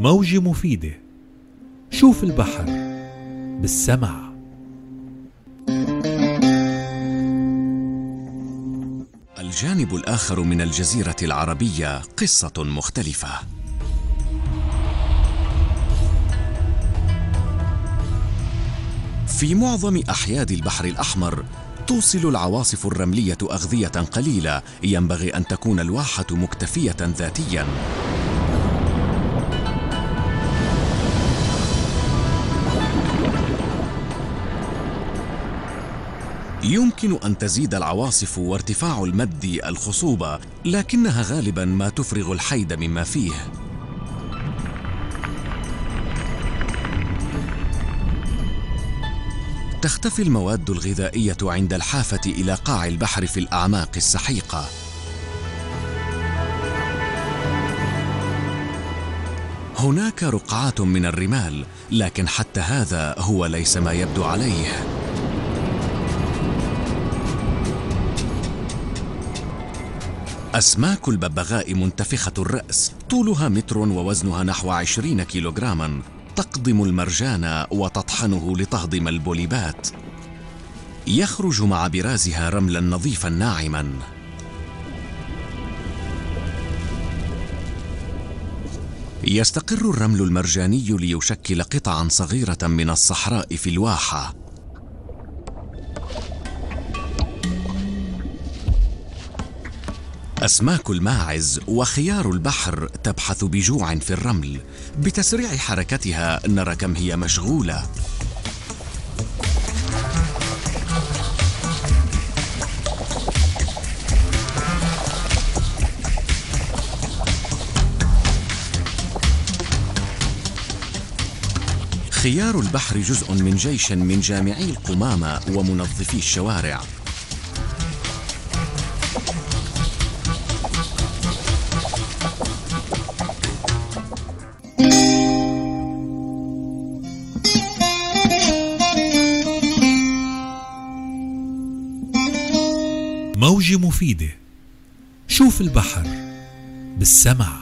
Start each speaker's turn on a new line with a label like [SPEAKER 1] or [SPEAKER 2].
[SPEAKER 1] موجة مفيدة شوف البحر بالسمع
[SPEAKER 2] الجانب الآخر من الجزيرة العربية قصة مختلفة. في معظم أحياد البحر الأحمر توصل العواصف الرملية أغذية قليلة ينبغي أن تكون الواحة مكتفية ذاتياً. يمكن أن تزيد العواصف وارتفاع المد الخصوبة لكنها غالبا ما تفرغ الحيد مما فيه. تختفي المواد الغذائية عند الحافة إلى قاع البحر في الأعماق السحيقة. هناك رقعات من الرمال لكن حتى هذا هو ليس ما يبدو عليه. أسماك الببغاء منتفخة الرأس طولها متر ووزنها نحو عشرين كيلوغراما تقضم المرجان وتطحنه لتهضم البوليبات. يخرج مع برازها رملا نظيفا ناعما. يستقر الرمل المرجاني ليشكل قطعا صغيرة من الصحراء في الواحة. أسماك الماعز وخيار البحر تبحث بجوع في الرمل. بتسريع حركتها نرى كم هي مشغولة. خيار البحر جزء من جيش من جامعي القمامة ومنظفي الشوارع.
[SPEAKER 1] موجة مفيدة. شوف البحر بالسمع